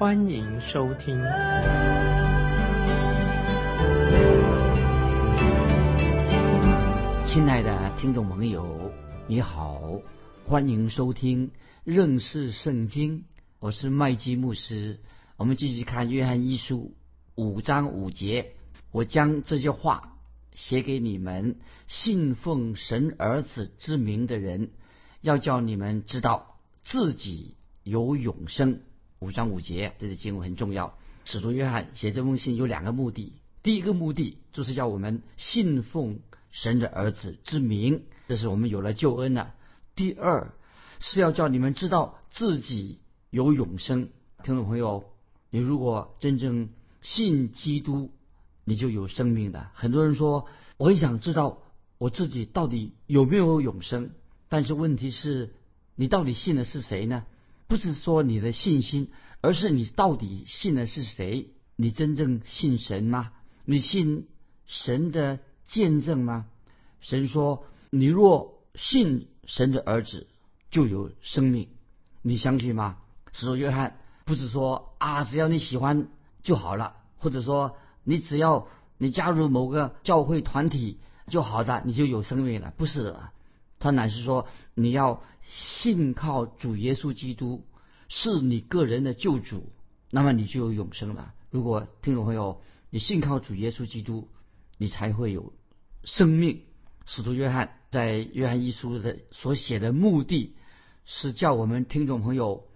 欢迎收听。亲爱的听众朋友，你好，欢迎收听认识圣经，我是麦基牧师。我们继续看约翰一书五章五节，我将这些话。写给你们信奉神儿子之名的人，要叫你们知道自己有永生。五章五节，这个经文很重要。使徒约翰写这封信有两个目的：第一个目的就是叫我们信奉神的儿子之名，这是我们有了救恩了；第二是要叫你们知道自己有永生。听众朋友，你如果真正信基督，你就有生命的。很多人说，我很想知道我自己到底有没有永生。但是问题是，你到底信的是谁呢？不是说你的信心，而是你到底信的是谁？你真正信神吗？你信神的见证吗？神说：“你若信神的儿子，就有生命。”你相信吗？使徒约翰不是说啊，只要你喜欢就好了，或者说。你只要你加入某个教会团体就好的，你就有生命了，不是的。他乃是说你要信靠主耶稣基督，是你个人的救主，那么你就有永生了。如果听众朋友你信靠主耶稣基督，你才会有生命。使徒约翰在约翰一书的所写的目的，是叫我们听众朋友，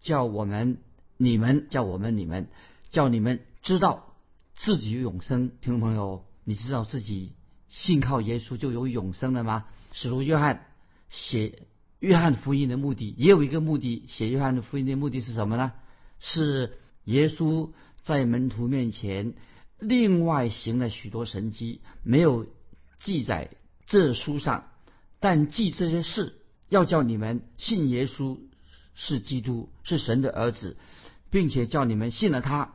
叫我们你们，叫我们你们，叫你们知道。自己有永生，听众朋友，你知道自己信靠耶稣就有永生了吗？使徒约翰写约翰福音的目的也有一个目的，写约翰的福音的目的是什么呢？是耶稣在门徒面前另外行了许多神迹，没有记载这书上，但记这些事，要叫你们信耶稣是基督，是神的儿子，并且叫你们信了他。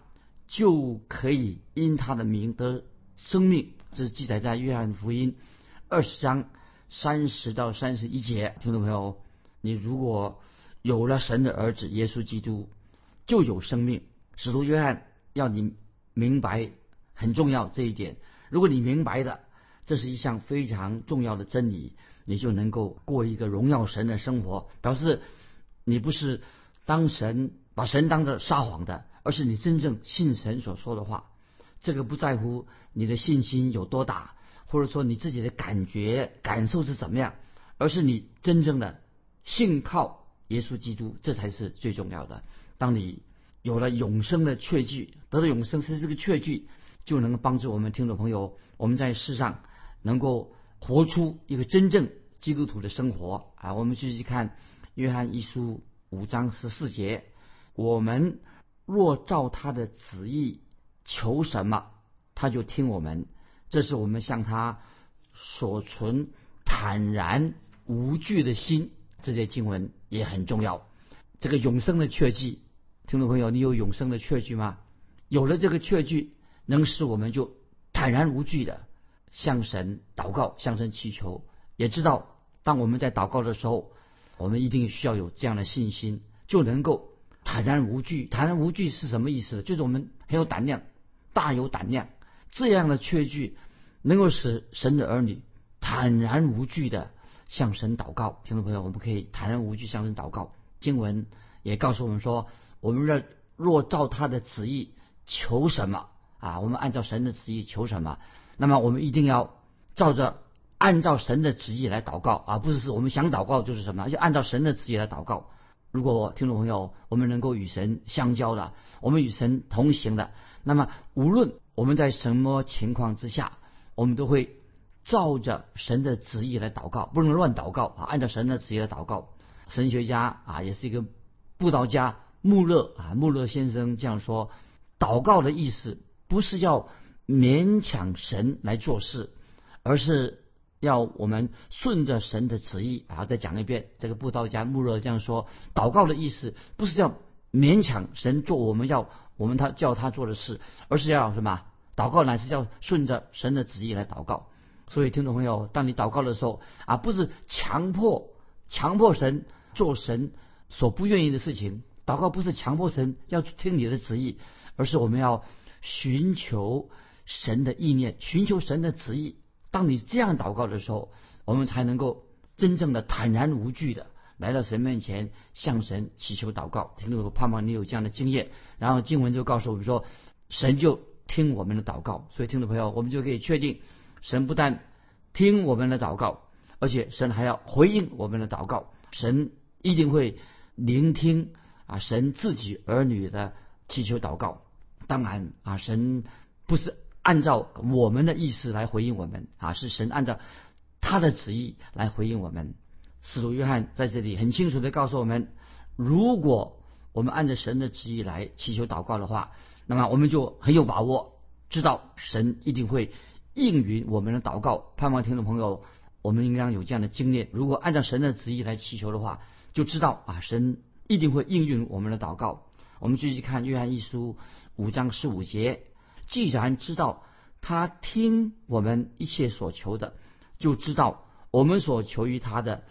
就可以因他的名得生命，这是记载在约翰福音二十章三十到三十一节。听众朋友，你如果有了神的儿子耶稣基督，就有生命。使徒约翰要你明白很重要这一点。如果你明白的，这是一项非常重要的真理，你就能够过一个荣耀神的生活，表示你不是当神把神当着撒谎的。而是你真正信神所说的话，这个不在乎你的信心有多大，或者说你自己的感觉感受是怎么样，而是你真正的信靠耶稣基督，这才是最重要的。当你有了永生的确据，得到永生是这个确据，就能够帮助我们听众朋友，我们在世上能够活出一个真正基督徒的生活啊！我们继续看约翰一书五章十四节，我们。若照他的旨意求什么，他就听我们。这是我们向他所存坦然无惧的心。这些经文也很重要。这个永生的确据，听众朋友，你有永生的确据。吗？有了这个确据，能使我们就坦然无惧的向神祷告、向神祈求。也知道，当我们在祷告的时候，我们一定需要有这样的信心，就能够。坦然无惧，坦然无惧是什么意思？就是我们很有胆量，大有胆量。这样的确据能够使神的儿女坦然无惧的向神祷告。听众朋友，我们可以坦然无惧向神祷告。经文也告诉我们说，我们若若照他的旨意求什么啊，我们按照神的旨意求什么，那么我们一定要照着按照神的旨意来祷告啊，不是我们想祷告就是什么，就按照神的旨意来祷告。如果听众朋友，我们能够与神相交的，我们与神同行的，那么无论我们在什么情况之下，我们都会照着神的旨意来祷告，不能乱祷告啊！按照神的旨意来祷告。神学家啊，也是一个布道家穆勒啊，穆勒先生这样说：祷告的意思不是要勉强神来做事，而是要我们顺着神的旨意啊。再讲一遍，这个布道家穆勒这样说：祷告的意思不是要勉强神做我们要我们他叫他做的事，而是要什么？祷告乃是要顺着神的旨意来祷告。所以，听众朋友，当你祷告的时候啊，不是强迫强迫神做神所不愿意的事情。祷告不是强迫神要听你的旨意，而是我们要寻求神的意念，寻求神的旨意。当你这样祷告的时候，我们才能够真正的坦然无惧的来到神面前，向神祈求祷告。听众朋友，盼望你有这样的经验。然后经文就告诉我们说，神就听我们的祷告。所以，听众朋友，我们就可以确定，神不但听我们的祷告，而且神还要回应我们的祷告。神一定会聆听。啊，神自己儿女的祈求祷告，当然啊，神不是按照我们的意思来回应我们啊，是神按照他的旨意来回应我们。使徒约翰在这里很清楚的告诉我们，如果我们按照神的旨意来祈求祷告的话，那么我们就很有把握，知道神一定会应允我们的祷告。盼望听众朋友，我们应当有这样的经验：如果按照神的旨意来祈求的话，就知道啊，神。一定会应允我们的祷告。我们继续看约翰一书五章十五节，既然知道他听我们一切所求的，就知道我们所求于他的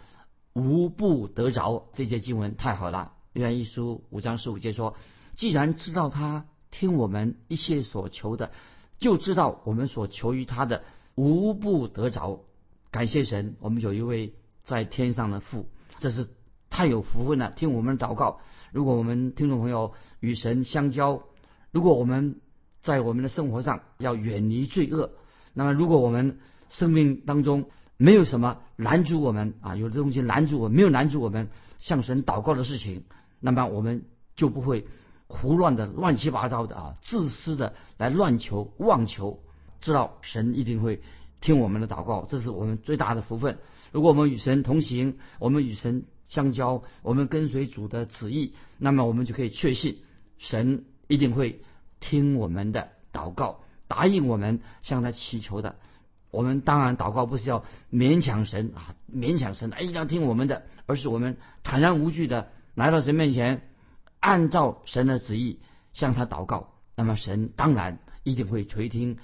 无不得着。这节经文太好了。愿一书五章十五节说，既然知道他听我们一切所求的，就知道我们所求于他的无不得着。感谢神，我们有一位在天上的父，这是。太有福分了！听我们祷告。如果我们听众朋友与神相交，如果我们在我们的生活上要远离罪恶，那么如果我们生命当中没有什么拦阻我们啊，有的东西拦阻我，没有拦阻我们向神祷告的事情，那么我们就不会胡乱的、乱七八糟的啊，自私的来乱求、妄求。知道神一定会听我们的祷告，这是我们最大的福分。如果我们与神同行，我们与神。相交，我们跟随主的旨意，那么我们就可以确信，神一定会听我们的祷告，答应我们向他祈求的。我们当然祷告不是要勉强神啊，勉强神，哎，一定要听我们的，而是我们坦然无惧的来到神面前，按照神的旨意向他祷告。那么神当然一定会垂听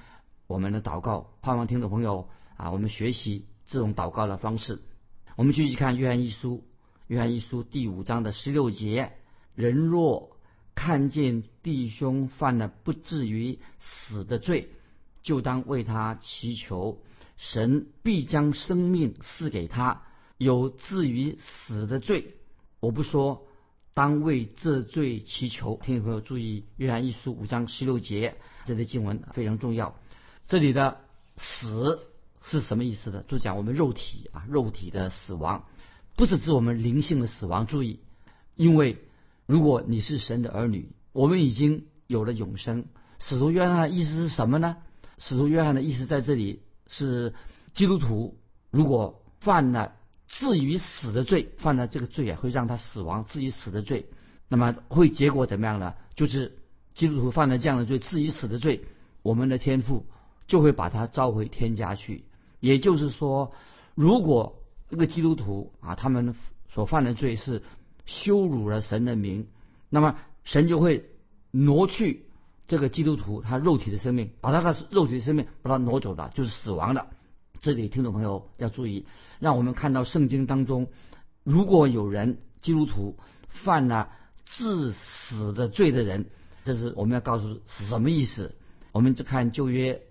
我们的祷告。盼望听众朋友啊，我们学习这种祷告的方式。我们继续看约翰一书。约翰一书第五章的十六节：人若看见弟兄犯了不至于死的罪，就当为他祈求，神必将生命赐给他；有至于死的罪，我不说，当为这罪祈求。听众朋友注意，约翰一书五章十六节这类经文非常重要。这里的死是什么意思的？就讲我们肉体啊，肉体的死亡。不是指我们灵性的死亡。注意，因为如果你是神的儿女，我们已经有了永生。使徒约翰的意思是什么呢？使徒约翰的意思在这里是：基督徒如果犯了至于死的罪，犯了这个罪啊，会让他死亡，至于死的罪，那么会结果怎么样呢？就是基督徒犯了这样的罪，至于死的罪，我们的天父就会把他召回天家去。也就是说，如果这个基督徒啊，他们所犯的罪是羞辱了神的名，那么神就会挪去这个基督徒他肉体的生命，把他的肉体的生命把他挪走了，就是死亡的。这里听众朋友要注意，让我们看到圣经当中，如果有人基督徒犯了致死的罪的人，这是我们要告诉是什么意思？我们就看旧约。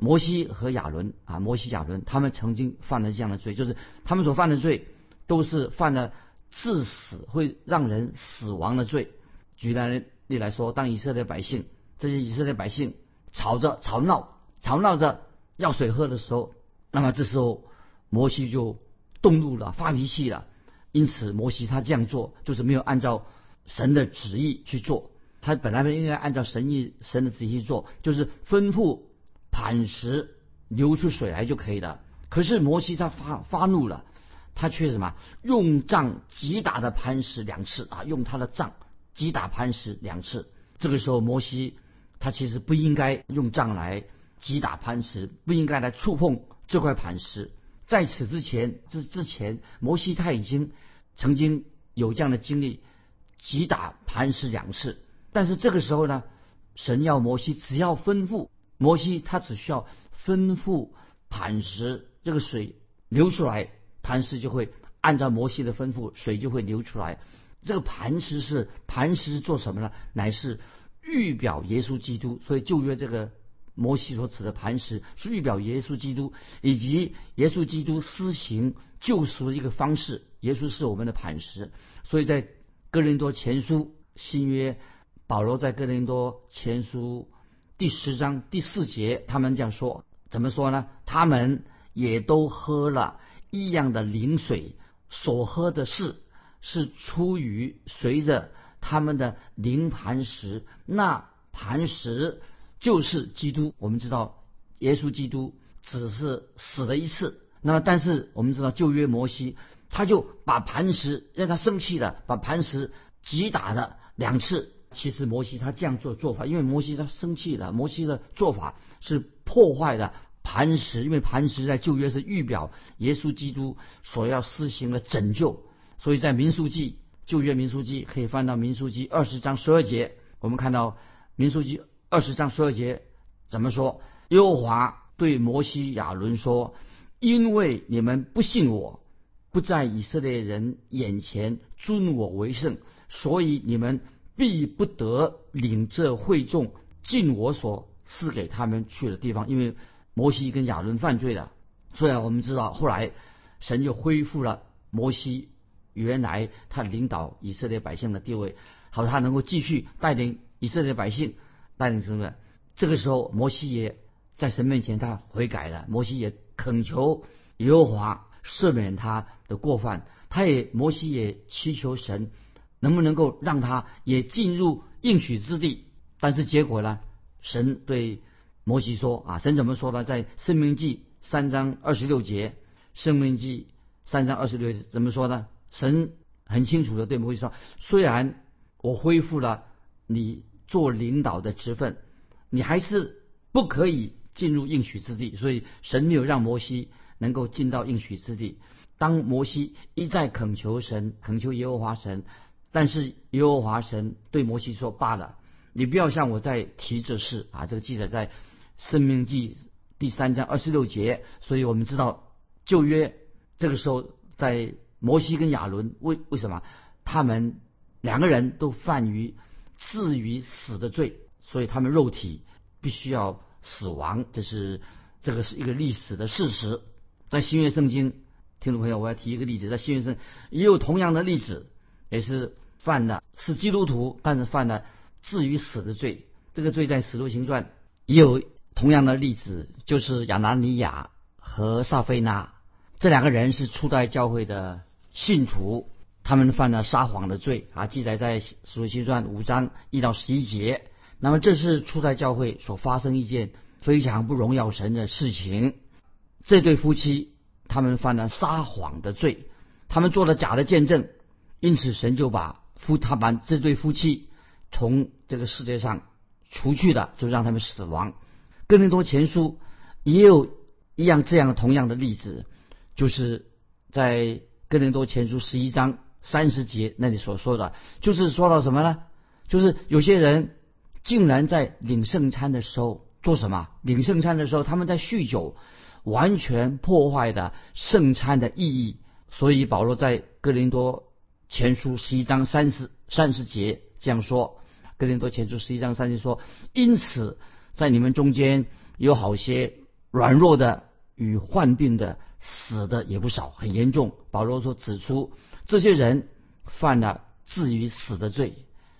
摩西和亚伦啊，摩西、亚伦，他们曾经犯了这样的罪，就是他们所犯的罪都是犯了致死、会让人死亡的罪。举例来说，当以色列百姓这些以色列百姓吵着吵闹、吵闹着要水喝的时候，那么这时候摩西就动怒了、发脾气了。因此，摩西他这样做就是没有按照神的旨意去做。他本来应该按照神意、神的旨意去做，就是吩咐。磐石流出水来就可以了。可是摩西他发发怒了，他却什么用杖击打的磐石两次啊，用他的杖击打磐石两次。这个时候摩西他其实不应该用杖来击打磐石，不应该来触碰这块磐石。在此之前，之之前，摩西他已经曾经有这样的经历，击打磐石两次。但是这个时候呢，神要摩西只要吩咐摩西，他只需要吩咐磐石这个水流出来，磐石就会按照摩西的吩咐，水就会流出来。这个磐石是磐石做什么呢？乃是预表耶稣基督。所以旧约这个。摩西所指的磐石是预表耶稣基督，以及耶稣基督施行救赎的一个方式。耶稣是我们的磐石，所以在哥林多前书新约，保罗在哥林多前书第十章第四节，他们这样说：怎么说呢？他们也都喝了一样的灵水，所喝的是是出于随着他们的灵磐石，那磐石。就是基督，我们知道耶稣基督只是死了一次。那么，但是我们知道旧约摩西，他就把磐石让他生气了，把磐石击打了两次。其实摩西他这样做做法，因为摩西他生气了，摩西的做法是破坏了磐石，因为磐石在旧约是预表耶稣基督所要施行的拯救。所以在民书记旧约民书记可以翻到民书记二十章十二节，我们看到民书记。二十章十二节怎么说？耶和华对摩西、亚伦说：“因为你们不信我，不在以色列人眼前尊我为圣，所以你们必不得领这会众进我所赐给他们去的地方。因为摩西跟亚伦犯罪了。虽然我们知道后来神就恢复了摩西原来他领导以色列百姓的地位，好他能够继续带领以色列百姓。”带领什么？这个时候，摩西也在神面前，他悔改了。摩西也恳求耶和华赦免他的过犯。他也，摩西也祈求神，能不能够让他也进入应许之地？但是结果呢？神对摩西说：“啊，神怎么说呢？在生命记三章二十六节，生命记三章二十六节怎么说呢？神很清楚的对摩西说：虽然我恢复了你。”做领导的职分，你还是不可以进入应许之地。所以神没有让摩西能够进到应许之地。当摩西一再恳求神，恳求耶和华神，但是耶和华神对摩西说：“罢了，你不要向我再提这事啊！”这个记载在《生命记》第三章二十六节。所以我们知道旧约这个时候，在摩西跟亚伦为为什么他们两个人都犯于。至于死的罪，所以他们肉体必须要死亡，这是这个是一个历史的事实。在新约圣经，听众朋友，我要提一个例子，在新约圣也有同样的例子，也是犯的是基督徒，但是犯了至于死的罪。这个罪在使徒行传也有同样的例子，就是亚拿尼亚和撒菲娜这两个人是初代教会的信徒。他们犯了撒谎的罪啊，记载在《使徒行传》五章一到十一节。那么这是初代教会所发生一件非常不荣耀神的事情。这对夫妻他们犯了撒谎的罪，他们做了假的见证，因此神就把夫他把这对夫妻从这个世界上除去的，就让他们死亡。哥林多前书也有一样这样同样的例子，就是在哥林多前书十一章。三十节那里所说的，就是说到什么呢？就是有些人竟然在领圣餐的时候做什么？领圣餐的时候，他们在酗酒，完全破坏的圣餐的意义。所以保罗在哥林多前书十一章三十三十节这样说：哥林多前书十一章三十说，因此在你们中间有好些软弱的与患病的。死的也不少，很严重。保罗说指出这些人犯了至于死的罪，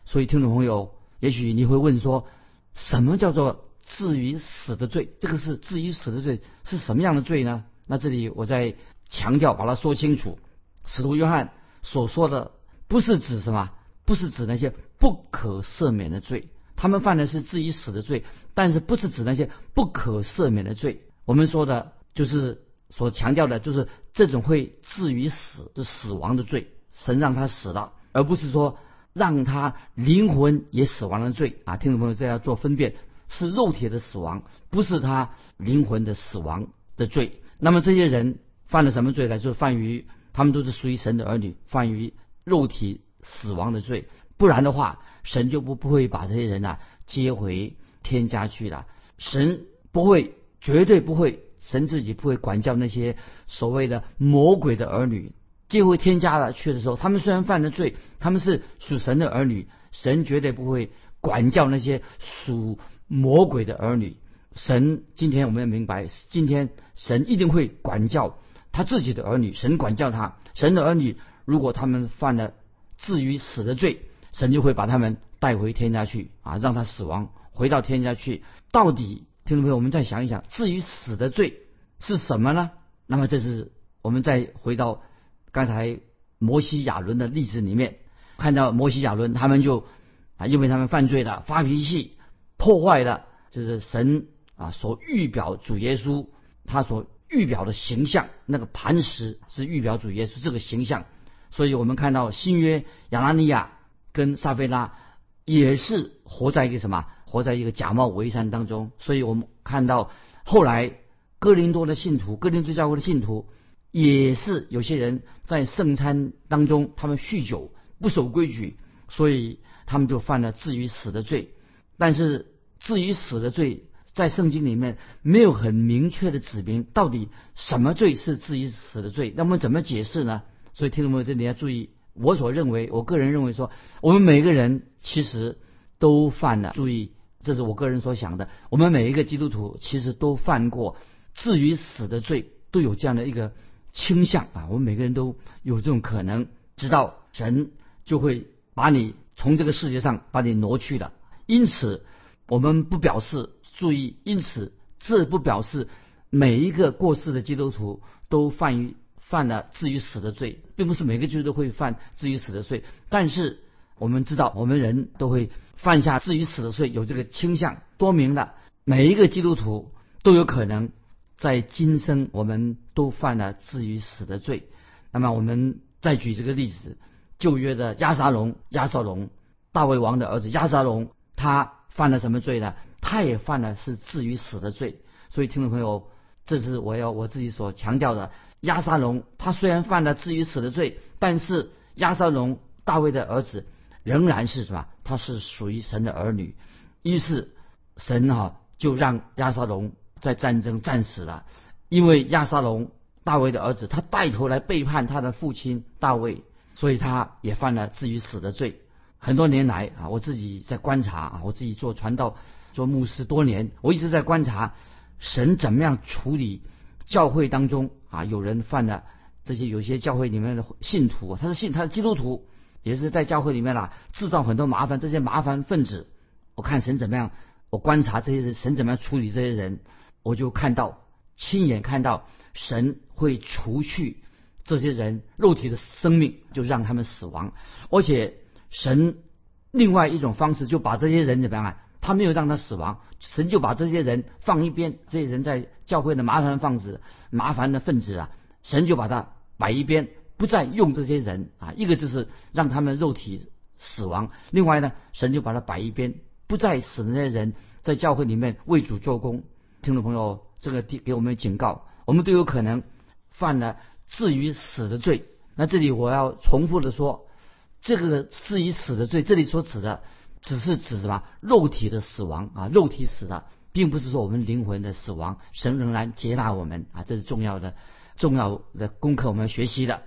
所以听众朋友，也许你会问说，什么叫做至于死的罪？这个是至于死的罪是什么样的罪呢？那这里我再强调，把它说清楚。使徒约翰所说的不是指什么？不是指那些不可赦免的罪，他们犯的是至于死的罪，但是不是指那些不可赦免的罪。我们说的就是。所强调的就是这种会至于死的死亡的罪，神让他死了，而不是说让他灵魂也死亡的罪啊！听众朋友，这要做分辨。是肉体的死亡，不是他灵魂的死亡的罪。那么这些人犯了什么罪呢？就是犯于他们都是属于神的儿女，犯于肉体死亡的罪。不然的话，神就不不会把这些人呐接回天家去了。神不会，绝对不会，神自己不会管教那些所谓的魔鬼的儿女。接回天家了去的时候，他们虽然犯了罪，他们是属神的儿女，神绝对不会管教那些属魔鬼的儿女。神今天我们要明白，今天神一定会管教他自己的儿女。神管教他，神的儿女如果他们犯了至于死的罪，神就会把他们带回天家去啊，让他死亡，回到天家去。到底听众朋友，我们再想一想，至于死的罪是什么呢？那么这是我们再回到。刚才摩西亚伦的例子里面，看到摩西亚伦他们就啊，因为他们犯罪了，发脾气，破坏了就是神啊所预表主耶稣他所预表的形象，那个磐石是预表主耶稣这个形象，所以我们看到新约亚拉尼亚跟撒菲拉也是活在一个什么，活在一个假冒伪善当中，所以我们看到后来哥林多的信徒，哥林多教会的信徒。也是有些人在圣餐当中，他们酗酒不守规矩，所以他们就犯了至于死的罪。但是至于死的罪，在圣经里面没有很明确的指明到底什么罪是至于死的罪。那么怎么解释呢？所以听众朋友这里要注意，我所认为，我个人认为说，我们每个人其实都犯了。注意，这是我个人所想的。我们每一个基督徒其实都犯过至于死的罪，都有这样的一个。倾向啊，我们每个人都有这种可能，知道神就会把你从这个世界上把你挪去了。因此，我们不表示注意，因此这不表示每一个过世的基督徒都犯于犯了至于死的罪，并不是每个基督徒会犯至于死的罪。但是我们知道，我们人都会犯下至于死的罪，有这个倾向，多明的每一个基督徒都有可能。在今生，我们都犯了至于死的罪。那么，我们再举这个例子：旧约的亚撒龙，亚撒龙，大卫王的儿子亚撒龙，他犯了什么罪呢？他也犯了是至于死的罪。所以，听众朋友，这是我要我自己所强调的：亚撒龙他虽然犯了至于死的罪，但是亚撒龙大卫的儿子仍然是什么？他是属于神的儿女。于是，神哈就让亚撒龙。在战争战死了，因为亚沙龙大卫的儿子，他带头来背叛他的父亲大卫，所以他也犯了至于死的罪。很多年来啊，我自己在观察啊，我自己做传道、做牧师多年，我一直在观察神怎么样处理教会当中啊有人犯了这些，有些教会里面的信徒，他是信他是基督徒，也是在教会里面啦制造很多麻烦，这些麻烦分子，我看神怎么样，我观察这些人，神怎么样处理这些人。我就看到，亲眼看到神会除去这些人肉体的生命，就让他们死亡。而且神另外一种方式，就把这些人怎么样啊？他没有让他死亡，神就把这些人放一边。这些人在教会的麻烦分子、麻烦的分子啊，神就把他摆一边，不再用这些人啊。一个就是让他们肉体死亡，另外呢，神就把他摆一边，不再使那些人在教会里面为主做工。听众朋友，这个给给我们警告，我们都有可能犯了至于死的罪。那这里我要重复的说，这个至于死的罪，这里所指的只是指什么？肉体的死亡啊，肉体死了，并不是说我们灵魂的死亡。神仍然接纳我们啊，这是重要的、重要的功课，我们要学习的。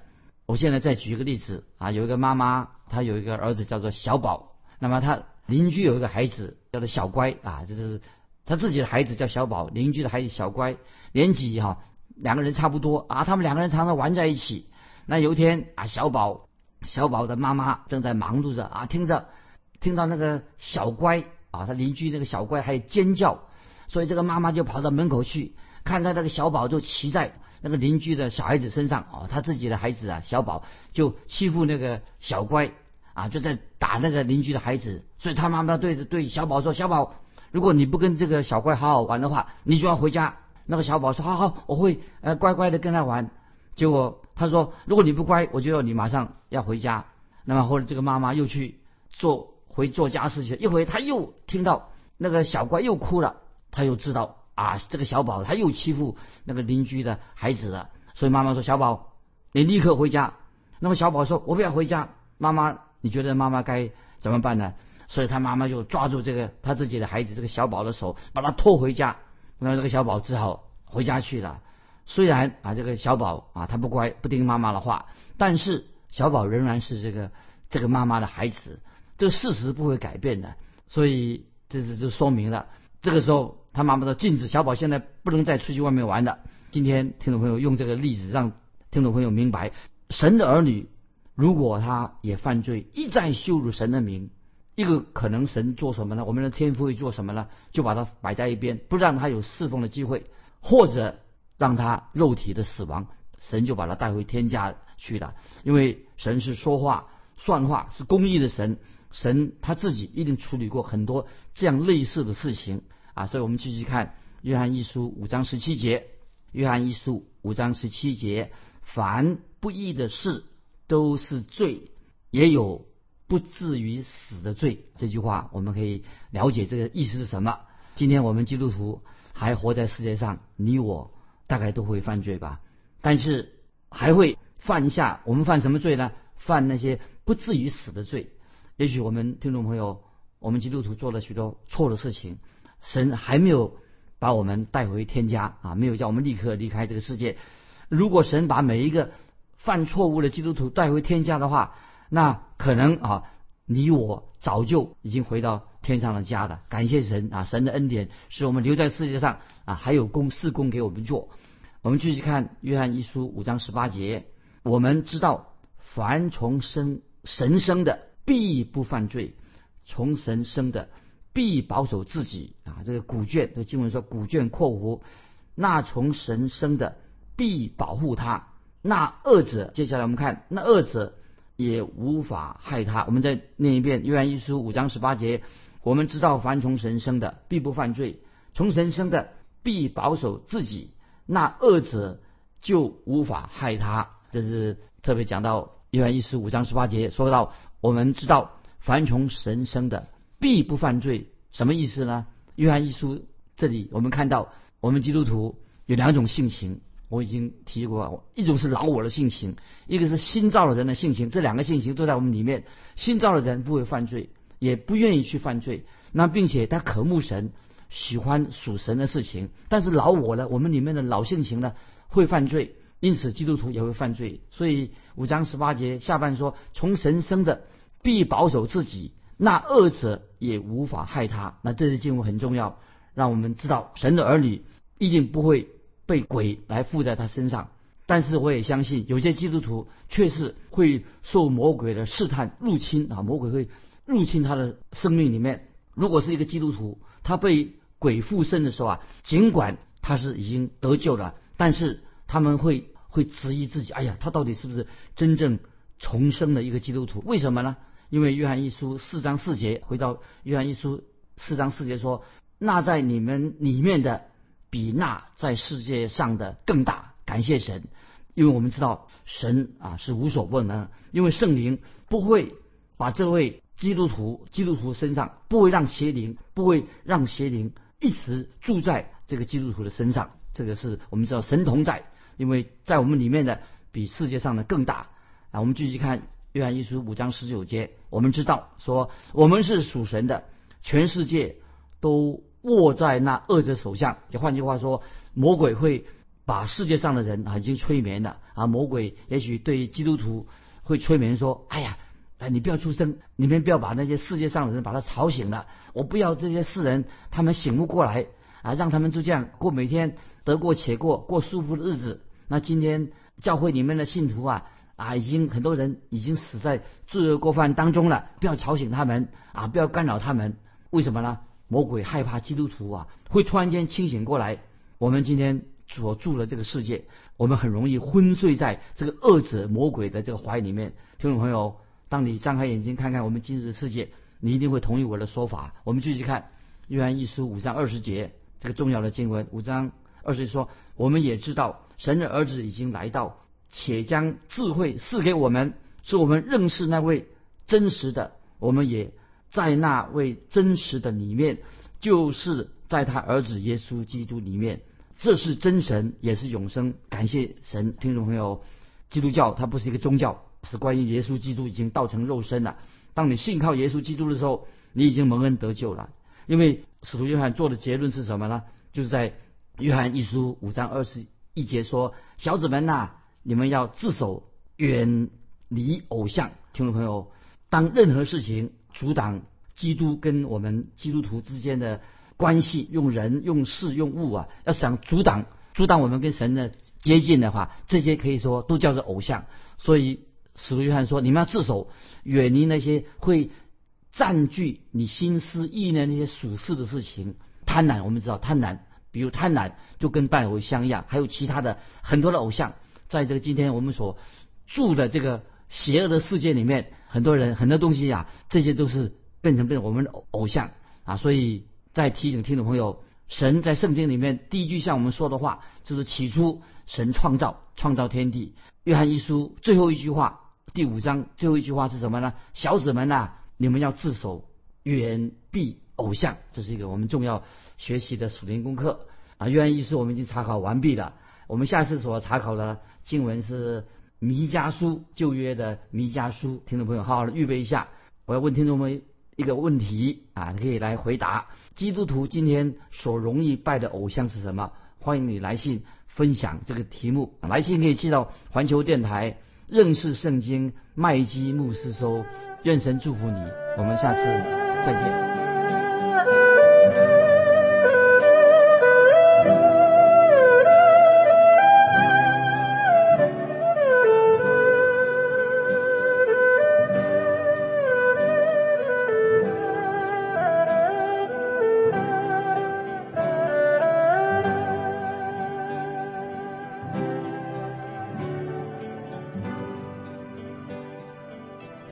我现在再举一个例子啊，有一个妈妈，她有一个儿子叫做小宝，那么他邻居有一个孩子叫做小乖啊，这是。他自己的孩子叫小宝，邻居的孩子小乖，年纪哈两个人差不多啊。他们两个人常常玩在一起。那有一天啊，小宝小宝的妈妈正在忙碌着啊，听着听到那个小乖啊，他邻居那个小乖还尖叫，所以这个妈妈就跑到门口去，看到那个小宝就骑在那个邻居的小孩子身上哦，他自己的孩子啊小宝就欺负那个小乖啊，就在打那个邻居的孩子，所以他妈妈对着对小宝说：“小宝。”如果你不跟这个小怪好好玩的话，你就要回家。那个小宝说：“好好，我会呃乖乖的跟他玩。”结果他说：“如果你不乖，我就要你马上要回家。”那么后来这个妈妈又去做回做家事去，一回他又听到那个小怪又哭了，他又知道啊，这个小宝他又欺负那个邻居的孩子了，所以妈妈说：“小宝，你立刻回家。”那么小宝说：“我不要回家。”妈妈，你觉得妈妈该怎么办呢？所以他妈妈就抓住这个他自己的孩子这个小宝的手，把他拖回家。那这个小宝只好回家去了。虽然啊，这个小宝啊，他不乖，不听妈妈的话，但是小宝仍然是这个这个妈妈的孩子，这个事实不会改变的。所以这这就说明了，这个时候他妈妈说禁止小宝现在不能再出去外面玩了。今天听众朋友用这个例子让听众朋友明白，神的儿女如果他也犯罪，一再羞辱神的名，一个可能神做什么呢？我们的天父会做什么呢？就把他摆在一边，不让他有侍奉的机会，或者。让他肉体的死亡，神就把他带回天家去了。因为神是说话算话，是公义的神，神他自己一定处理过很多这样类似的事情啊。所以我们继续看约翰一书五章十七节。约翰一书五章十七节，凡不义的事都是罪，也有不至于死的罪。这句话我们可以了解这个意思是什么。今天我们基督徒还活在世界上，你我。大概都会犯罪吧，但是还会犯下我们犯什么罪呢？犯那些不至于死的罪。也许我们听众朋友，我们基督徒做了许多错的事情，神还没有把我们带回天家啊，没有叫我们立刻离开这个世界。如果神把每一个犯错误的基督徒带回天家的话，那可能啊，你我早就已经回到天上的家了。感谢神啊，神的恩典使我们留在世界上啊，还有工事工给我们做。我们继续看约翰一书五章十八节，我们知道凡从生神生的必不犯罪，从神生的必保守自己啊。这个古卷这经文说古卷括弧，那从神生的必保护他，那恶者接下来我们看那恶者也无法害他。我们再念一遍约翰一书五章十八节，我们知道凡从神生的必不犯罪，从神生的必保守自己。那恶者就无法害他，这是特别讲到约翰一书五章十八节，说到我们知道凡从神生的必不犯罪，什么意思呢？约翰一书这里我们看到，我们基督徒有两种性情，我已经提过，一种是老我的性情，一个是新造的人的性情，这两个性情都在我们里面。新造的人不会犯罪，也不愿意去犯罪，那并且他渴慕神。喜欢属神的事情，但是老我呢？我们里面的老性情呢会犯罪，因此基督徒也会犯罪。所以五章十八节下半说：“从神生的必保守自己，那恶者也无法害他。”那这些经文很重要，让我们知道神的儿女一定不会被鬼来附在他身上。但是我也相信，有些基督徒却是会受魔鬼的试探入侵啊！魔鬼会入侵他的生命里面。如果是一个基督徒，他被鬼附身的时候啊，尽管他是已经得救了，但是他们会会质疑自己，哎呀，他到底是不是真正重生的一个基督徒？为什么呢？因为约翰一书四章四节，回到约翰一书四章四节说，那在你们里面的比那在世界上的更大。感谢神，因为我们知道神啊是无所不能，因为圣灵不会把这位。基督徒，基督徒身上不会让邪灵，不会让邪灵一直住在这个基督徒的身上。这个是我们知道神同在，因为在我们里面的比世界上的更大。啊，我们继续看约翰一书五章十九节，我们知道说我们是属神的，全世界都握在那恶者手上。就换句话说，魔鬼会把世界上的人啊已经催眠了啊。魔鬼也许对基督徒会催眠说：“哎呀。”哎，你不要出声，你们不要把那些世界上的人把他吵醒了。我不要这些世人，他们醒悟过来啊，让他们就这样过每天得过且过，过舒服的日子。那今天教会里面的信徒啊啊，已经很多人已经死在罪恶过犯当中了，不要吵醒他们啊，不要干扰他们。为什么呢？魔鬼害怕基督徒啊会突然间清醒过来。我们今天所住的这个世界，我们很容易昏睡在这个恶者魔鬼的这个怀里面。听众朋友。当你张开眼睛看看我们今日的世界，你一定会同意我的说法。我们继续看约翰一书五章二十节这个重要的经文。五章二十节说：“我们也知道神的儿子已经来到，且将智慧赐给我们，使我们认识那位真实的。我们也在那位真实的里面就是在他儿子耶稣基督里面，这是真神，也是永生。感谢神，听众朋友，基督教它不是一个宗教，是关于耶稣基督已经道成肉身了。当你信靠耶稣基督的时候，你已经蒙恩得救了。因为使徒约翰做的结论是什么呢？就是在约翰一书五章二十一节说：“小子们呐，你们要自守，远离偶像。”听众朋友，当任何事情阻挡基督跟我们基督徒之间的关系，用人、用事、用物啊，要想阻挡、阻挡我们跟神的接近的话，这些可以说都叫做偶像。所以使徒约翰说：“你们要自守，远离那些会。”占据你心思意念那些属世的事情，贪婪，我们知道贪婪，比如贪婪就跟拜偶像一样，还有其他的很多的偶像，在这个今天我们所住的这个邪恶的世界里面，很多人很多东西呀，这些都是变成变我们的偶偶像啊。所以在提醒听众朋友，神在圣经里面第一句向我们说的话，就是起初神创造创造天地。约翰一书最后一句话，第五章最后一句话是什么呢？小子们呐。你们要自守，远避偶像，这是一个我们重要学习的属灵功课啊。约翰一书我们已经查考完毕了，我们下次所查考的经文是弥迦书旧约的弥迦书，听众朋友好好的预备一下。我要问听众们一个问题啊，你可以来回答：基督徒今天所容易拜的偶像是什么？欢迎你来信分享这个题目，来信可以寄到环球电台。认识圣经，麦基牧师说：“愿神祝福你，我们下次再见。”